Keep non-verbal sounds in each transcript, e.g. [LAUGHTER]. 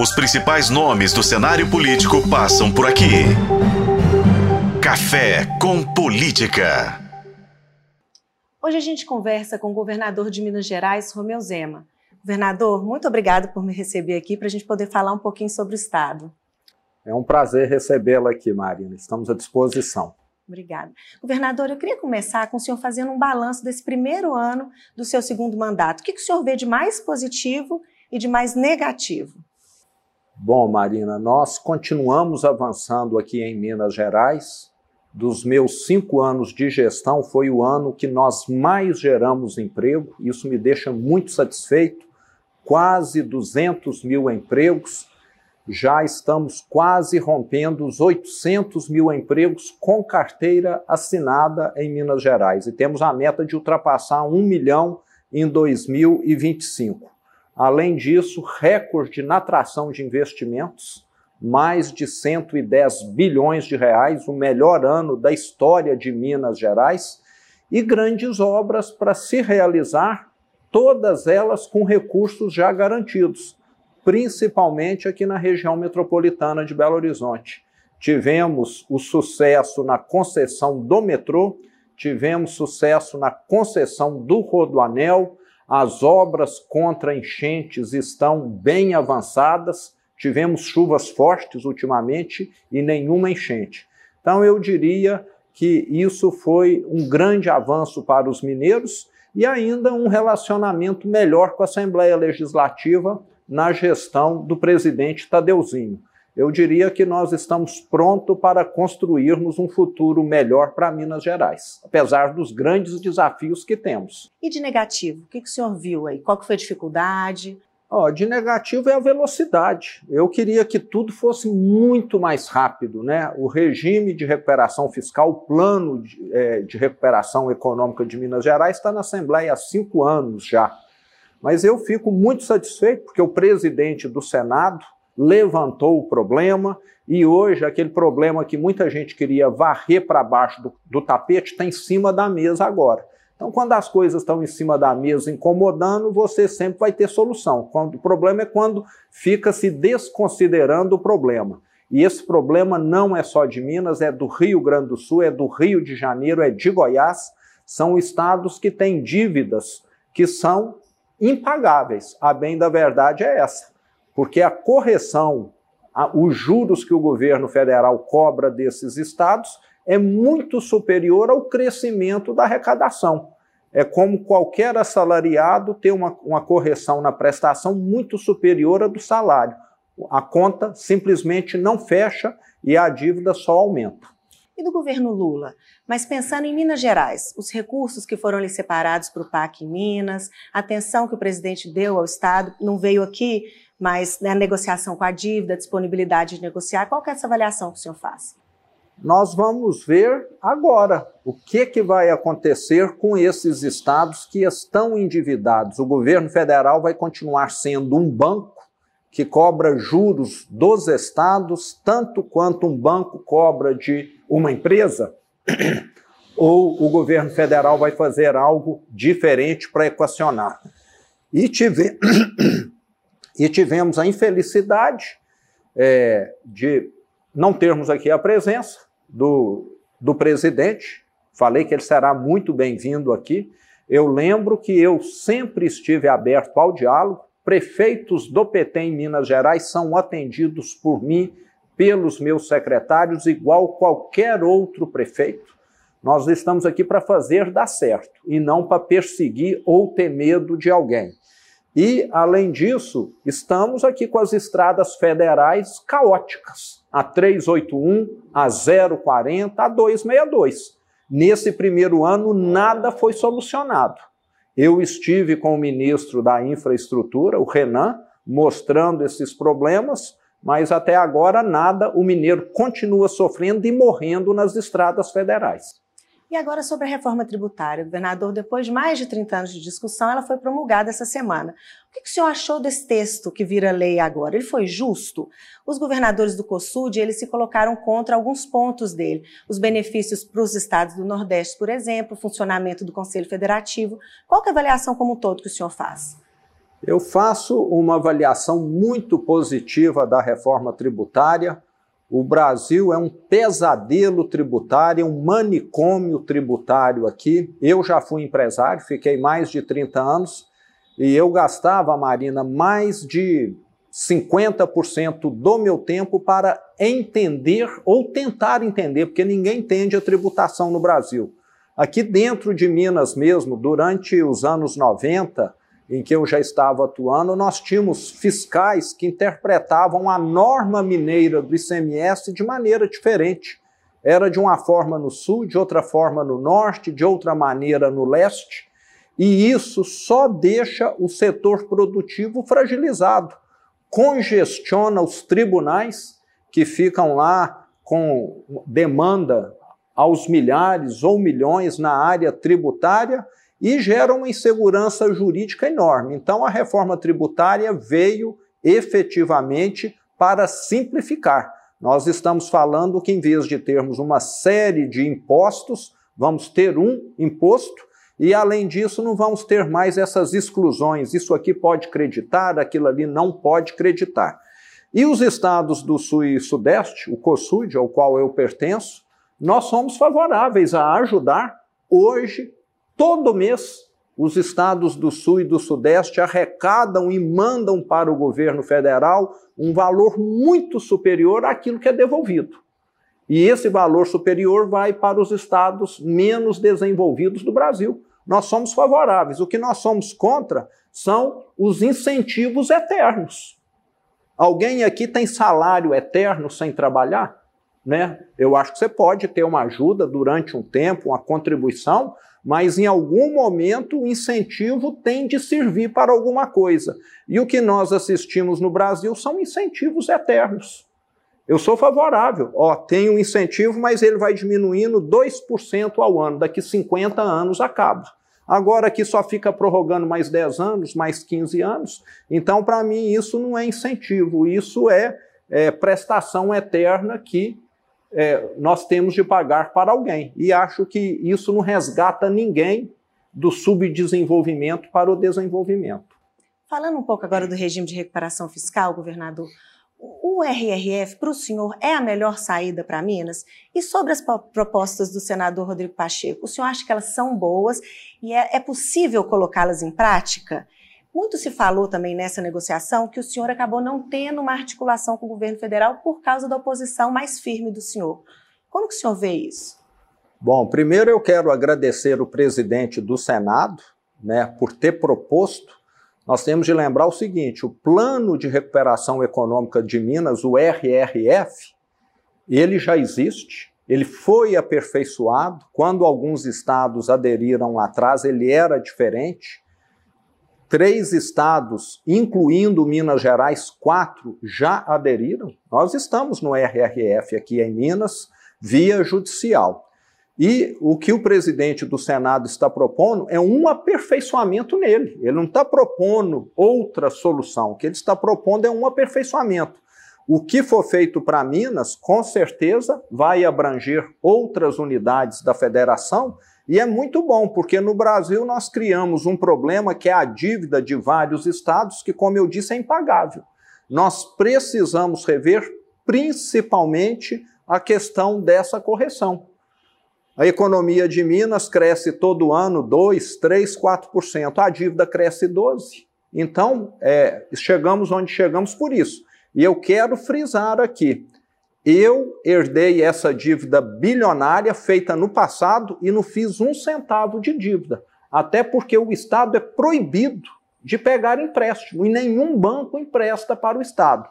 Os principais nomes do cenário político passam por aqui. Café com Política. Hoje a gente conversa com o governador de Minas Gerais, Romeu Zema. Governador, muito obrigado por me receber aqui para a gente poder falar um pouquinho sobre o Estado. É um prazer recebê-la aqui, Marina. Estamos à disposição. Obrigada. Governador, eu queria começar com o senhor fazendo um balanço desse primeiro ano do seu segundo mandato. O que, que o senhor vê de mais positivo e de mais negativo? Bom, Marina, nós continuamos avançando aqui em Minas Gerais. Dos meus cinco anos de gestão, foi o ano que nós mais geramos emprego. Isso me deixa muito satisfeito. Quase 200 mil empregos. Já estamos quase rompendo os 800 mil empregos com carteira assinada em Minas Gerais. E temos a meta de ultrapassar um milhão em 2025. Além disso, recorde na atração de investimentos, mais de 110 bilhões de reais, o melhor ano da história de Minas Gerais, e grandes obras para se realizar, todas elas com recursos já garantidos, principalmente aqui na região metropolitana de Belo Horizonte. Tivemos o sucesso na concessão do metrô, tivemos sucesso na concessão do Rodoanel, as obras contra enchentes estão bem avançadas. Tivemos chuvas fortes ultimamente e nenhuma enchente. Então, eu diria que isso foi um grande avanço para os mineiros e ainda um relacionamento melhor com a Assembleia Legislativa na gestão do presidente Tadeuzinho eu diria que nós estamos prontos para construirmos um futuro melhor para Minas Gerais, apesar dos grandes desafios que temos. E de negativo, o que, que o senhor viu aí? Qual que foi a dificuldade? Oh, de negativo é a velocidade. Eu queria que tudo fosse muito mais rápido. Né? O regime de recuperação fiscal, o plano de, é, de recuperação econômica de Minas Gerais está na Assembleia há cinco anos já. Mas eu fico muito satisfeito porque o presidente do Senado, levantou o problema e hoje aquele problema que muita gente queria varrer para baixo do, do tapete está em cima da mesa agora. Então, quando as coisas estão em cima da mesa incomodando, você sempre vai ter solução. Quando, o problema é quando fica se desconsiderando o problema. E esse problema não é só de Minas, é do Rio Grande do Sul, é do Rio de Janeiro, é de Goiás. São estados que têm dívidas que são impagáveis. A bem da verdade é essa porque a correção, a, os juros que o governo federal cobra desses estados é muito superior ao crescimento da arrecadação. É como qualquer assalariado ter uma, uma correção na prestação muito superior à do salário. A conta simplesmente não fecha e a dívida só aumenta. E do governo Lula? Mas pensando em Minas Gerais, os recursos que foram ali separados para o PAC em Minas, a atenção que o presidente deu ao Estado, não veio aqui mas né, a negociação com a dívida, a disponibilidade de negociar, qual é essa avaliação que o senhor faz? Nós vamos ver agora o que, que vai acontecer com esses estados que estão endividados. O governo federal vai continuar sendo um banco que cobra juros dos estados, tanto quanto um banco cobra de uma empresa, [CLEARS THROAT] ou o governo federal vai fazer algo diferente para equacionar. E tive... [CLEARS THROAT] E tivemos a infelicidade é, de não termos aqui a presença do, do presidente. Falei que ele será muito bem-vindo aqui. Eu lembro que eu sempre estive aberto ao diálogo. Prefeitos do PT em Minas Gerais são atendidos por mim, pelos meus secretários, igual qualquer outro prefeito. Nós estamos aqui para fazer dar certo e não para perseguir ou ter medo de alguém. E, além disso, estamos aqui com as estradas federais caóticas, a 381, a 040, a 262. Nesse primeiro ano, nada foi solucionado. Eu estive com o ministro da Infraestrutura, o Renan, mostrando esses problemas, mas até agora nada, o mineiro continua sofrendo e morrendo nas estradas federais. E agora sobre a reforma tributária. Governador, depois de mais de 30 anos de discussão, ela foi promulgada essa semana. O que, o senhor achou desse texto que vira lei agora? Ele foi justo? Os governadores do COSUD, eles se colocaram contra alguns pontos dele. Os benefícios para os estados do Nordeste, por exemplo, o funcionamento do Conselho Federativo. Qual é a avaliação como um todo que o senhor faz? Eu faço uma avaliação muito positiva da reforma tributária. O Brasil é um pesadelo tributário, um manicômio tributário aqui. Eu já fui empresário, fiquei mais de 30 anos e eu gastava, Marina, mais de 50% do meu tempo para entender ou tentar entender, porque ninguém entende a tributação no Brasil. Aqui dentro de Minas mesmo, durante os anos 90, em que eu já estava atuando, nós tínhamos fiscais que interpretavam a norma mineira do ICMS de maneira diferente. Era de uma forma no sul, de outra forma no norte, de outra maneira no leste, e isso só deixa o setor produtivo fragilizado, congestiona os tribunais que ficam lá com demanda aos milhares ou milhões na área tributária e gera uma insegurança jurídica enorme. Então, a reforma tributária veio efetivamente para simplificar. Nós estamos falando que, em vez de termos uma série de impostos, vamos ter um imposto e, além disso, não vamos ter mais essas exclusões. Isso aqui pode creditar, aquilo ali não pode creditar. E os estados do Sul e Sudeste, o COSUD, ao qual eu pertenço, nós somos favoráveis a ajudar hoje Todo mês, os estados do Sul e do Sudeste arrecadam e mandam para o governo federal um valor muito superior àquilo que é devolvido. E esse valor superior vai para os estados menos desenvolvidos do Brasil. Nós somos favoráveis. O que nós somos contra são os incentivos eternos. Alguém aqui tem salário eterno sem trabalhar? Né? Eu acho que você pode ter uma ajuda durante um tempo, uma contribuição, mas em algum momento o incentivo tem de servir para alguma coisa. E o que nós assistimos no Brasil são incentivos eternos. Eu sou favorável. Ó, tem um incentivo, mas ele vai diminuindo 2% ao ano. Daqui 50 anos acaba. Agora aqui só fica prorrogando mais 10 anos, mais 15 anos. Então, para mim, isso não é incentivo, isso é, é prestação eterna que é, nós temos de pagar para alguém. E acho que isso não resgata ninguém do subdesenvolvimento para o desenvolvimimento. Falando um pouco agora do regime de recuperação fiscal, governador, o RRF para o senhor é a melhor saída para Minas? E sobre as propostas do senador Rodrigo Pacheco, o senhor acha que elas são boas e é, é possível colocá-las em prática? Muito se falou também nessa negociação que o senhor acabou não tendo uma articulação com o governo federal por causa da oposição mais firme do senhor. Como que o senhor vê isso? Bom, primeiro eu quero agradecer o presidente do Senado, né, por ter proposto. Nós temos de lembrar o seguinte: o Plano de Recuperação Econômica de Minas, o RRF, ele já existe, ele foi aperfeiçoado. Quando alguns estados aderiram lá atrás, ele era diferente. Três estados, incluindo Minas Gerais, quatro já aderiram. Nós estamos no RRF aqui em Minas, via judicial. E o que o presidente do Senado está propondo é um aperfeiçoamento nele. Ele não está propondo outra solução. O que ele está propondo é um aperfeiçoamento. O que for feito para Minas, com certeza, vai abranger outras unidades da federação e é muito bom, porque no Brasil nós criamos um problema que é a dívida de vários estados, que, como eu disse, é impagável. Nós precisamos rever principalmente a questão dessa correção. A economia de Minas cresce todo ano 2, 3, 4%. A dívida cresce 12%. Então, é, chegamos onde chegamos por isso. E eu quero frisar aqui: eu herdei essa dívida bilionária feita no passado e não fiz um centavo de dívida. Até porque o Estado é proibido de pegar empréstimo e nenhum banco empresta para o Estado.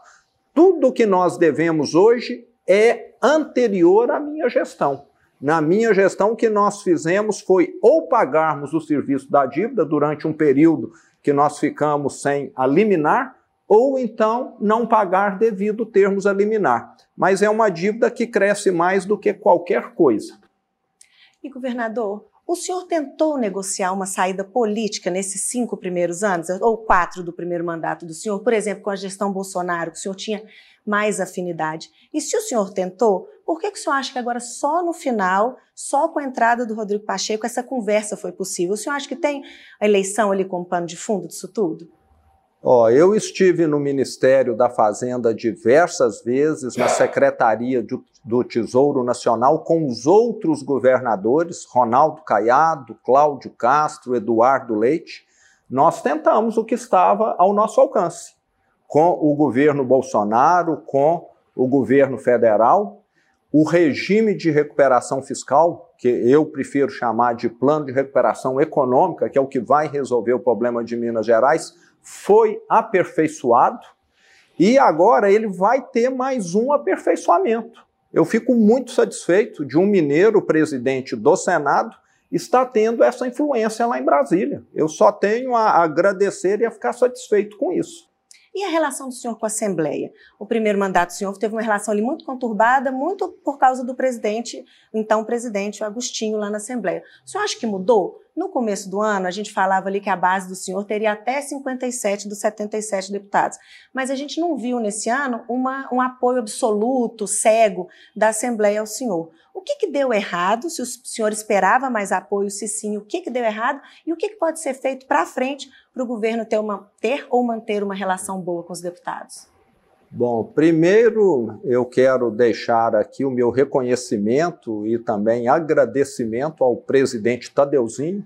Tudo que nós devemos hoje é anterior à minha gestão. Na minha gestão, o que nós fizemos foi ou pagarmos o serviço da dívida durante um período que nós ficamos sem a liminar, ou então não pagar devido termos a liminar mas é uma dívida que cresce mais do que qualquer coisa. E, governador, o senhor tentou negociar uma saída política nesses cinco primeiros anos, ou quatro do primeiro mandato do senhor, por exemplo, com a gestão Bolsonaro, que o senhor tinha mais afinidade. E se o senhor tentou, por que, que o senhor acha que agora só no final, só com a entrada do Rodrigo Pacheco, essa conversa foi possível? O senhor acha que tem a eleição ali como pano de fundo disso tudo? Ó, eu estive no Ministério da Fazenda diversas vezes, na Secretaria do, do Tesouro Nacional, com os outros governadores, Ronaldo Caiado, Cláudio Castro, Eduardo Leite. Nós tentamos o que estava ao nosso alcance, com o governo Bolsonaro, com o governo federal, o regime de recuperação fiscal, que eu prefiro chamar de plano de recuperação econômica, que é o que vai resolver o problema de Minas Gerais, foi aperfeiçoado e agora ele vai ter mais um aperfeiçoamento. Eu fico muito satisfeito de um mineiro presidente do Senado estar tendo essa influência lá em Brasília. Eu só tenho a agradecer e a ficar satisfeito com isso. E a relação do senhor com a Assembleia? O primeiro mandato do senhor teve uma relação ali muito conturbada, muito por causa do presidente, então presidente Agostinho lá na Assembleia. O senhor acha que mudou? No começo do ano, a gente falava ali que a base do senhor teria até 57 dos 77 deputados. Mas a gente não viu nesse ano uma, um apoio absoluto, cego, da Assembleia ao senhor. O que, que deu errado? Se o senhor esperava mais apoio, se sim, o que, que deu errado? E o que, que pode ser feito para frente para o governo ter, uma, ter ou manter uma relação boa com os deputados? Bom, primeiro eu quero deixar aqui o meu reconhecimento e também agradecimento ao presidente Tadeuzinho.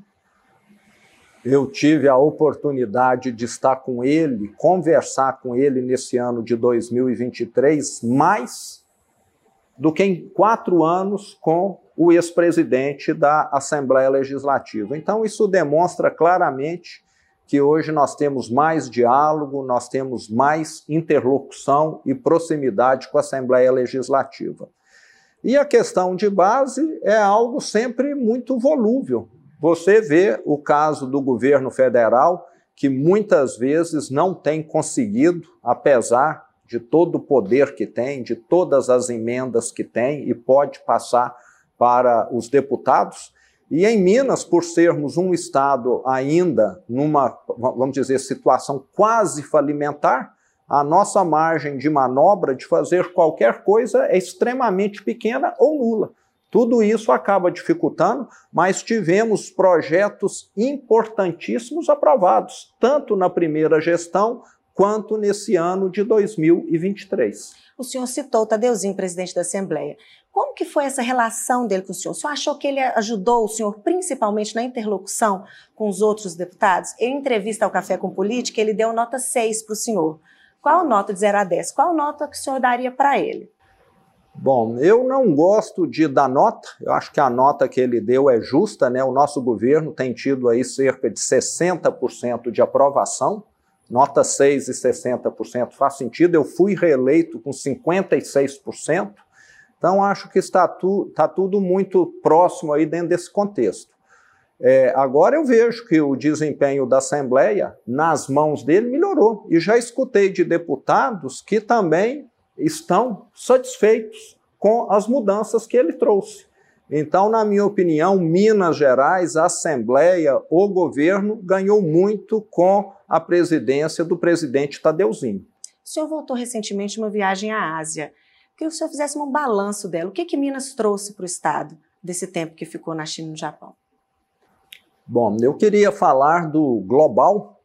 Eu tive a oportunidade de estar com ele, conversar com ele nesse ano de 2023, mais do que em quatro anos com o ex-presidente da Assembleia Legislativa. Então, isso demonstra claramente que hoje nós temos mais diálogo, nós temos mais interlocução e proximidade com a Assembleia Legislativa. E a questão de base é algo sempre muito volúvel. Você vê o caso do governo federal, que muitas vezes não tem conseguido, apesar de todo o poder que tem, de todas as emendas que tem e pode passar para os deputados, e em Minas, por sermos um estado ainda numa, vamos dizer, situação quase falimentar, a nossa margem de manobra de fazer qualquer coisa é extremamente pequena ou nula. Tudo isso acaba dificultando, mas tivemos projetos importantíssimos aprovados, tanto na primeira gestão quanto nesse ano de 2023. O senhor citou Tadeuzinho, presidente da Assembleia. Como que foi essa relação dele com o senhor? O senhor achou que ele ajudou o senhor principalmente na interlocução com os outros deputados? Em entrevista ao Café com Política, ele deu nota 6 para o senhor. Qual nota de 0 a 10? Qual nota que o senhor daria para ele? Bom, eu não gosto de dar nota, eu acho que a nota que ele deu é justa, né? O nosso governo tem tido aí cerca de 60% de aprovação, nota 6 e 60% faz sentido. Eu fui reeleito com 56%, então, acho que está, tu, está tudo muito próximo aí dentro desse contexto. É, agora eu vejo que o desempenho da Assembleia, nas mãos dele, melhorou. E já escutei de deputados que também estão satisfeitos com as mudanças que ele trouxe. Então, na minha opinião, Minas Gerais, a Assembleia, o governo ganhou muito com a presidência do presidente Tadeuzinho. O senhor voltou recentemente uma viagem à Ásia que o senhor fizesse um balanço dela. O que, que Minas trouxe para o Estado desse tempo que ficou na China e no Japão? Bom, eu queria falar do global.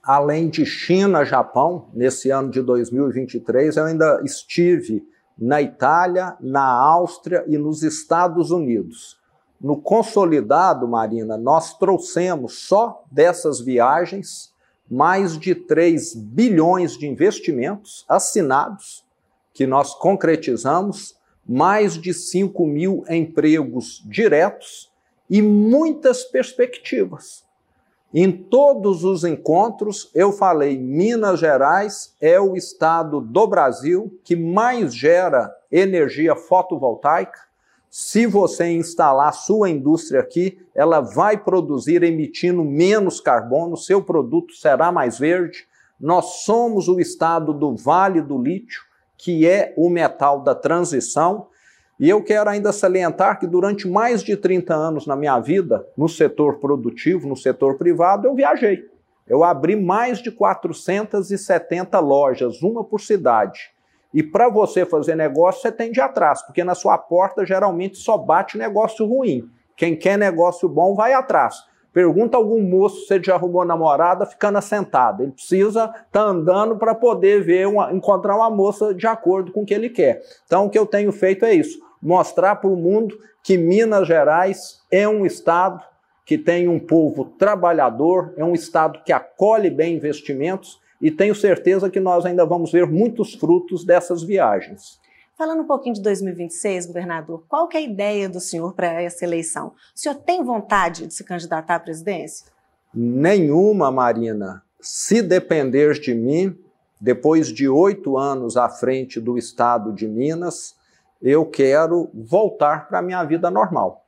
Além de China, Japão, nesse ano de 2023, eu ainda estive na Itália, na Áustria e nos Estados Unidos. No consolidado, Marina, nós trouxemos só dessas viagens mais de 3 bilhões de investimentos assinados que nós concretizamos, mais de 5 mil empregos diretos e muitas perspectivas. Em todos os encontros, eu falei: Minas Gerais é o estado do Brasil que mais gera energia fotovoltaica. Se você instalar sua indústria aqui, ela vai produzir emitindo menos carbono, seu produto será mais verde. Nós somos o estado do Vale do Lítio que é o metal da transição. E eu quero ainda salientar que durante mais de 30 anos na minha vida, no setor produtivo, no setor privado, eu viajei. Eu abri mais de 470 lojas, uma por cidade. E para você fazer negócio, você tem de atrás, porque na sua porta geralmente só bate negócio ruim. Quem quer negócio bom vai atrás. Pergunta algum moço se ele já arrumou namorada ficando assentado. Ele precisa estar tá andando para poder ver uma, encontrar uma moça de acordo com o que ele quer. Então, o que eu tenho feito é isso: mostrar para o mundo que Minas Gerais é um estado que tem um povo trabalhador, é um estado que acolhe bem investimentos e tenho certeza que nós ainda vamos ver muitos frutos dessas viagens. Falando um pouquinho de 2026, governador, qual é a ideia do senhor para essa eleição? O senhor tem vontade de se candidatar à presidência? Nenhuma, Marina. Se depender de mim, depois de oito anos à frente do Estado de Minas, eu quero voltar para a minha vida normal.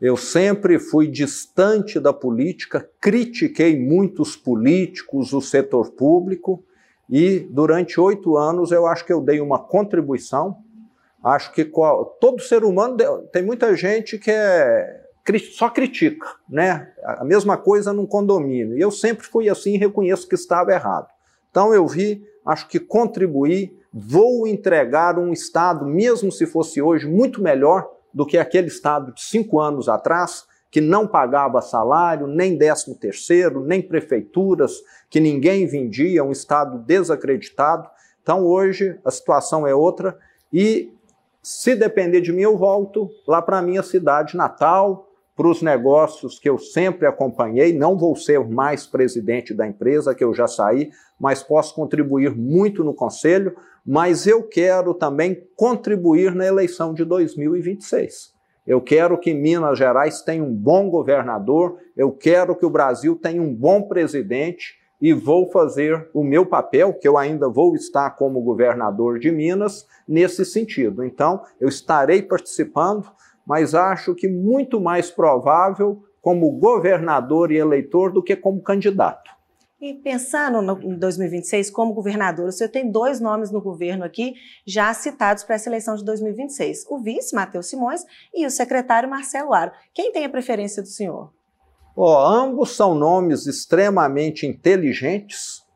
Eu sempre fui distante da política, critiquei muitos políticos, o setor público, e durante oito anos eu acho que eu dei uma contribuição. Acho que todo ser humano tem muita gente que é, só critica, né? A mesma coisa num condomínio. E eu sempre fui assim e reconheço que estava errado. Então eu vi, acho que contribuí, vou entregar um Estado, mesmo se fosse hoje, muito melhor do que aquele Estado de cinco anos atrás, que não pagava salário, nem décimo terceiro, nem prefeituras, que ninguém vendia, um Estado desacreditado. Então hoje a situação é outra e se depender de mim eu volto lá para minha cidade natal, para os negócios que eu sempre acompanhei. Não vou ser mais presidente da empresa, que eu já saí, mas posso contribuir muito no conselho. Mas eu quero também contribuir na eleição de 2026. Eu quero que Minas Gerais tenha um bom governador, eu quero que o Brasil tenha um bom presidente e vou fazer o meu papel, que eu ainda vou estar como governador de Minas, nesse sentido. Então, eu estarei participando, mas acho que muito mais provável como governador e eleitor do que como candidato. E pensando no, em 2026 como governador, o senhor tem dois nomes no governo aqui já citados para essa eleição de 2026: o vice, Matheus Simões, e o secretário Marcelo Aro. Quem tem a preferência do senhor? Oh, ambos são nomes extremamente inteligentes.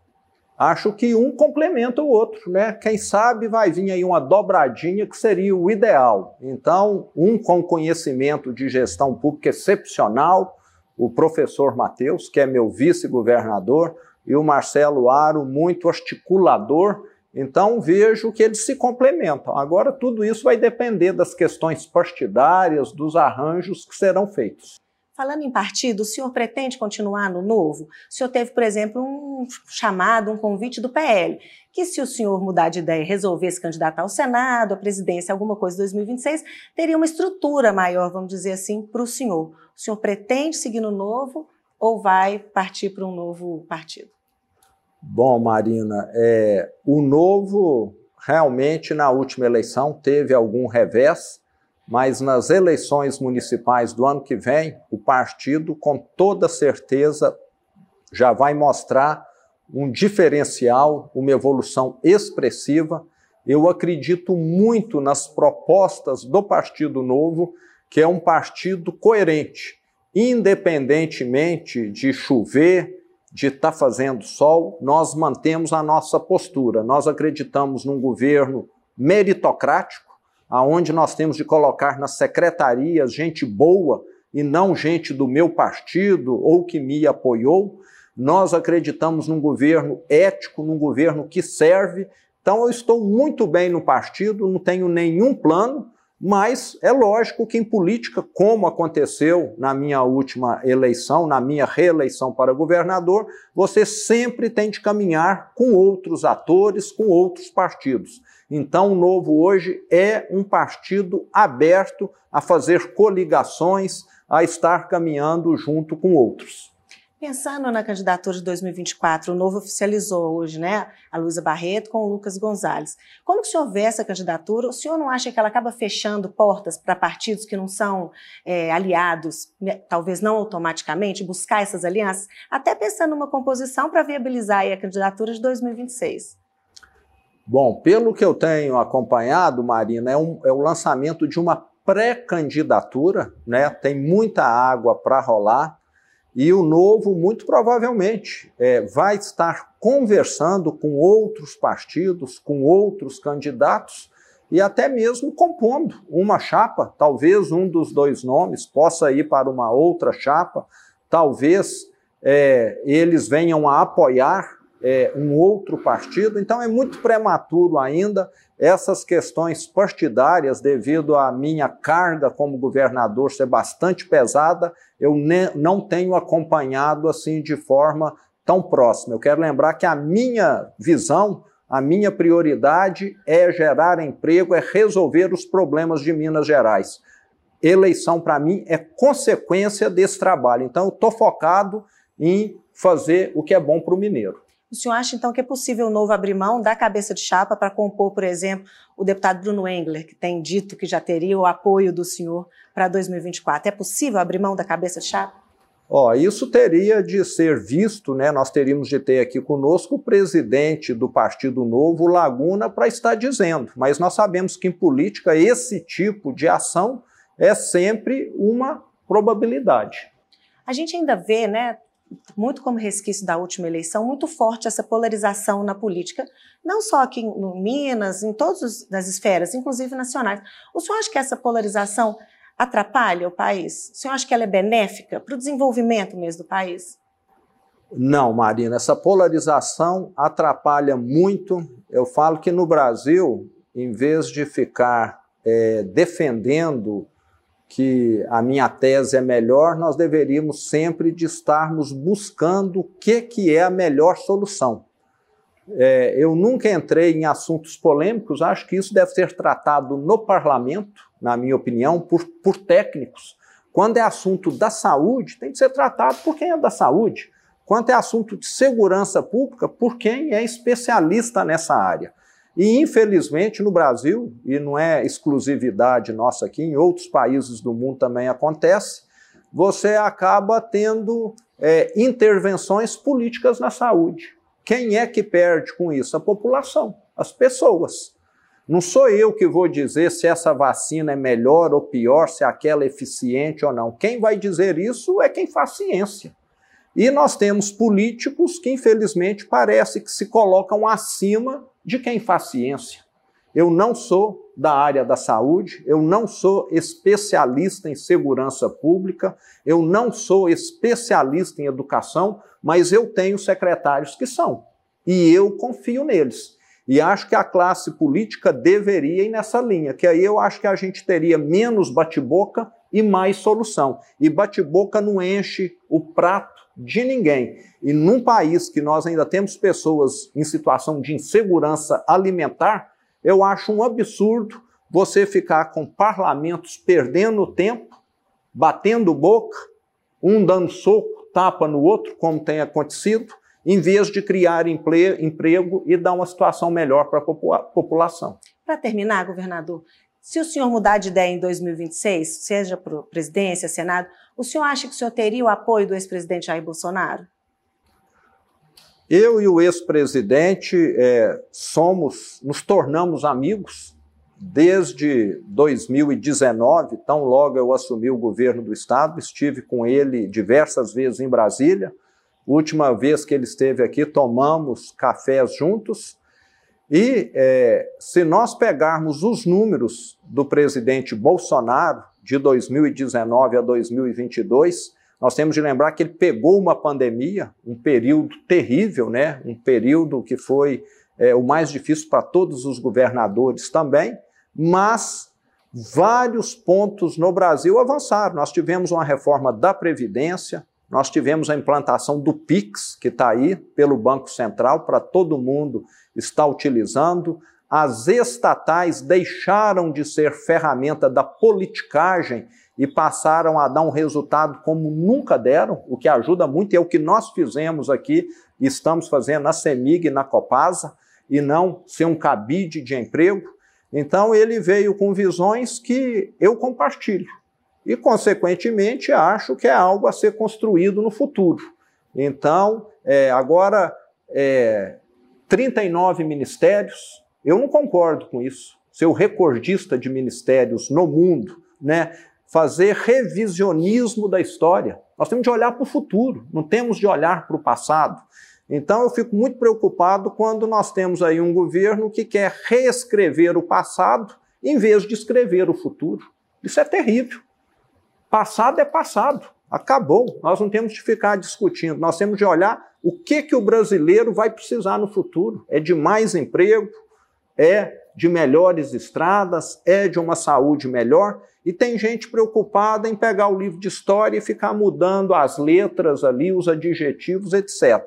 Acho que um complementa o outro, né? Quem sabe vai vir aí uma dobradinha que seria o ideal. Então, um com conhecimento de gestão pública excepcional, o professor Matheus, que é meu vice-governador, e o Marcelo Aro, muito articulador. Então, vejo que eles se complementam. Agora, tudo isso vai depender das questões partidárias, dos arranjos que serão feitos. Falando em partido, o senhor pretende continuar no novo? O senhor teve, por exemplo, um chamado, um convite do PL, que se o senhor mudar de ideia e resolver se candidatar ao Senado, à presidência, alguma coisa em 2026, teria uma estrutura maior, vamos dizer assim, para o senhor. O senhor pretende seguir no novo ou vai partir para um novo partido? Bom, Marina, é, o novo realmente na última eleição teve algum revés mas nas eleições municipais do ano que vem, o partido, com toda certeza, já vai mostrar um diferencial, uma evolução expressiva. Eu acredito muito nas propostas do Partido Novo, que é um partido coerente, independentemente de chover, de estar tá fazendo sol, nós mantemos a nossa postura. Nós acreditamos num governo meritocrático aonde nós temos de colocar nas secretarias gente boa e não gente do meu partido ou que me apoiou. Nós acreditamos num governo ético, num governo que serve. Então eu estou muito bem no partido, não tenho nenhum plano, mas é lógico que em política, como aconteceu na minha última eleição, na minha reeleição para governador, você sempre tem de caminhar com outros atores, com outros partidos. Então, o Novo hoje é um partido aberto a fazer coligações, a estar caminhando junto com outros. Pensando na candidatura de 2024, o Novo oficializou hoje, né, a Luísa Barreto com o Lucas Gonzalez. Como o senhor vê essa candidatura? O senhor não acha que ela acaba fechando portas para partidos que não são é, aliados, né, talvez não automaticamente, buscar essas alianças? Até pensando numa composição para viabilizar a candidatura de 2026. Bom, pelo que eu tenho acompanhado, Marina, é, um, é o lançamento de uma pré-candidatura, né? Tem muita água para rolar e o novo, muito provavelmente, é, vai estar conversando com outros partidos, com outros candidatos e até mesmo compondo uma chapa. Talvez um dos dois nomes possa ir para uma outra chapa talvez é, eles venham a apoiar é, um outro partido. Então é muito prematuro ainda essas questões partidárias, devido à minha carga como governador ser bastante pesada, eu não tenho acompanhado assim de forma tão próxima. Eu quero lembrar que a minha visão, a minha prioridade é gerar emprego, é resolver os problemas de Minas Gerais. Eleição, para mim, é consequência desse trabalho. Então, eu estou focado em fazer o que é bom para o mineiro. O senhor acha, então, que é possível o novo abrir mão da cabeça de chapa para compor, por exemplo, o deputado Bruno Engler, que tem dito que já teria o apoio do senhor para 2024? É possível abrir mão da cabeça de chapa? Ó, isso teria de ser visto, né? Nós teríamos de ter aqui conosco o presidente do Partido Novo, Laguna, para estar dizendo. Mas nós sabemos que em política esse tipo de ação é sempre uma probabilidade. A gente ainda vê, né, muito como resquício da última eleição, muito forte essa polarização na política, não só aqui em Minas, em todas as esferas, inclusive nacionais. O senhor acha que essa polarização atrapalha o país? O senhor acha que ela é benéfica para o desenvolvimento mesmo do país? Não, Marina, essa polarização atrapalha muito. Eu falo que no Brasil, em vez de ficar é, defendendo que a minha tese é melhor, nós deveríamos sempre de estarmos buscando o que, que é a melhor solução. É, eu nunca entrei em assuntos polêmicos, acho que isso deve ser tratado no parlamento, na minha opinião, por, por técnicos. Quando é assunto da saúde, tem que ser tratado por quem é da saúde. Quando é assunto de segurança pública, por quem é especialista nessa área. E, infelizmente, no Brasil, e não é exclusividade nossa aqui, em outros países do mundo também acontece, você acaba tendo é, intervenções políticas na saúde. Quem é que perde com isso? A população, as pessoas. Não sou eu que vou dizer se essa vacina é melhor ou pior, se aquela é eficiente ou não. Quem vai dizer isso é quem faz ciência. E nós temos políticos que, infelizmente, parece que se colocam acima de quem faz ciência. Eu não sou da área da saúde, eu não sou especialista em segurança pública, eu não sou especialista em educação, mas eu tenho secretários que são. E eu confio neles. E acho que a classe política deveria ir nessa linha, que aí eu acho que a gente teria menos bate-boca e mais solução. E bate-boca não enche o prato de ninguém. E num país que nós ainda temos pessoas em situação de insegurança alimentar, eu acho um absurdo você ficar com parlamentos perdendo tempo, batendo boca, um dando soco, tapa no outro, como tem acontecido, em vez de criar emprego e dar uma situação melhor para a população. Para terminar, governador, se o senhor mudar de ideia em 2026, seja para presidência, Senado, o senhor acha que o senhor teria o apoio do ex-presidente Jair Bolsonaro? Eu e o ex-presidente é, somos, nos tornamos amigos desde 2019, tão logo eu assumi o governo do estado, estive com ele diversas vezes em Brasília. Última vez que ele esteve aqui, tomamos cafés juntos e é, se nós pegarmos os números do presidente Bolsonaro de 2019 a 2022, nós temos de lembrar que ele pegou uma pandemia, um período terrível, né? um período que foi é, o mais difícil para todos os governadores também, mas vários pontos no Brasil avançaram. Nós tivemos uma reforma da Previdência, nós tivemos a implantação do PIX, que está aí pelo Banco Central para todo mundo estar utilizando. As estatais deixaram de ser ferramenta da politicagem e passaram a dar um resultado como nunca deram, o que ajuda muito, e é o que nós fizemos aqui, estamos fazendo na CEMIG e na Copasa, e não ser um cabide de emprego. Então ele veio com visões que eu compartilho e, consequentemente, acho que é algo a ser construído no futuro. Então, é, agora, é, 39 ministérios, eu não concordo com isso. Ser o recordista de ministérios no mundo, né? fazer revisionismo da história. Nós temos de olhar para o futuro, não temos de olhar para o passado. Então eu fico muito preocupado quando nós temos aí um governo que quer reescrever o passado em vez de escrever o futuro. Isso é terrível. Passado é passado. Acabou. Nós não temos de ficar discutindo, nós temos de olhar o que, que o brasileiro vai precisar no futuro. É de mais emprego, é de melhores estradas, é de uma saúde melhor. E tem gente preocupada em pegar o livro de história e ficar mudando as letras ali, os adjetivos, etc.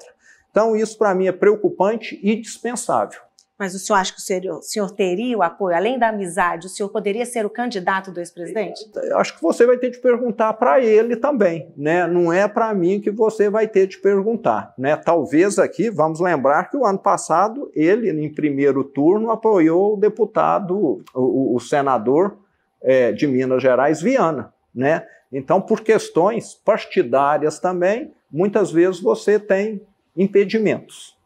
Então, isso para mim é preocupante e dispensável. Mas o senhor acha que o senhor, o senhor, teria o apoio, além da amizade, o senhor poderia ser o candidato do ex-presidente? Acho que você vai ter de perguntar para ele também, né? Não é para mim que você vai ter de perguntar, né? Talvez aqui, vamos lembrar que o ano passado ele, em primeiro turno, apoiou o deputado, o, o senador é, de Minas Gerais, Viana, né? Então, por questões partidárias também, muitas vezes você tem impedimentos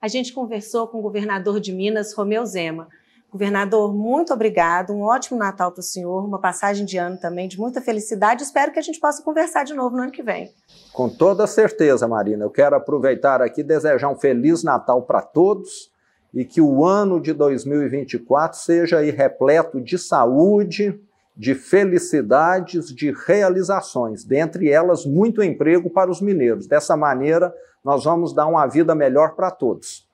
a gente conversou com o governador de Minas, Romeu Zema. Governador, muito obrigado, um ótimo Natal para o senhor, uma passagem de ano também de muita felicidade. Espero que a gente possa conversar de novo no ano que vem. Com toda certeza, Marina. Eu quero aproveitar aqui e desejar um feliz Natal para todos e que o ano de 2024 seja repleto de saúde, de felicidades, de realizações, dentre elas muito emprego para os mineiros. Dessa maneira, nós vamos dar uma vida melhor para todos.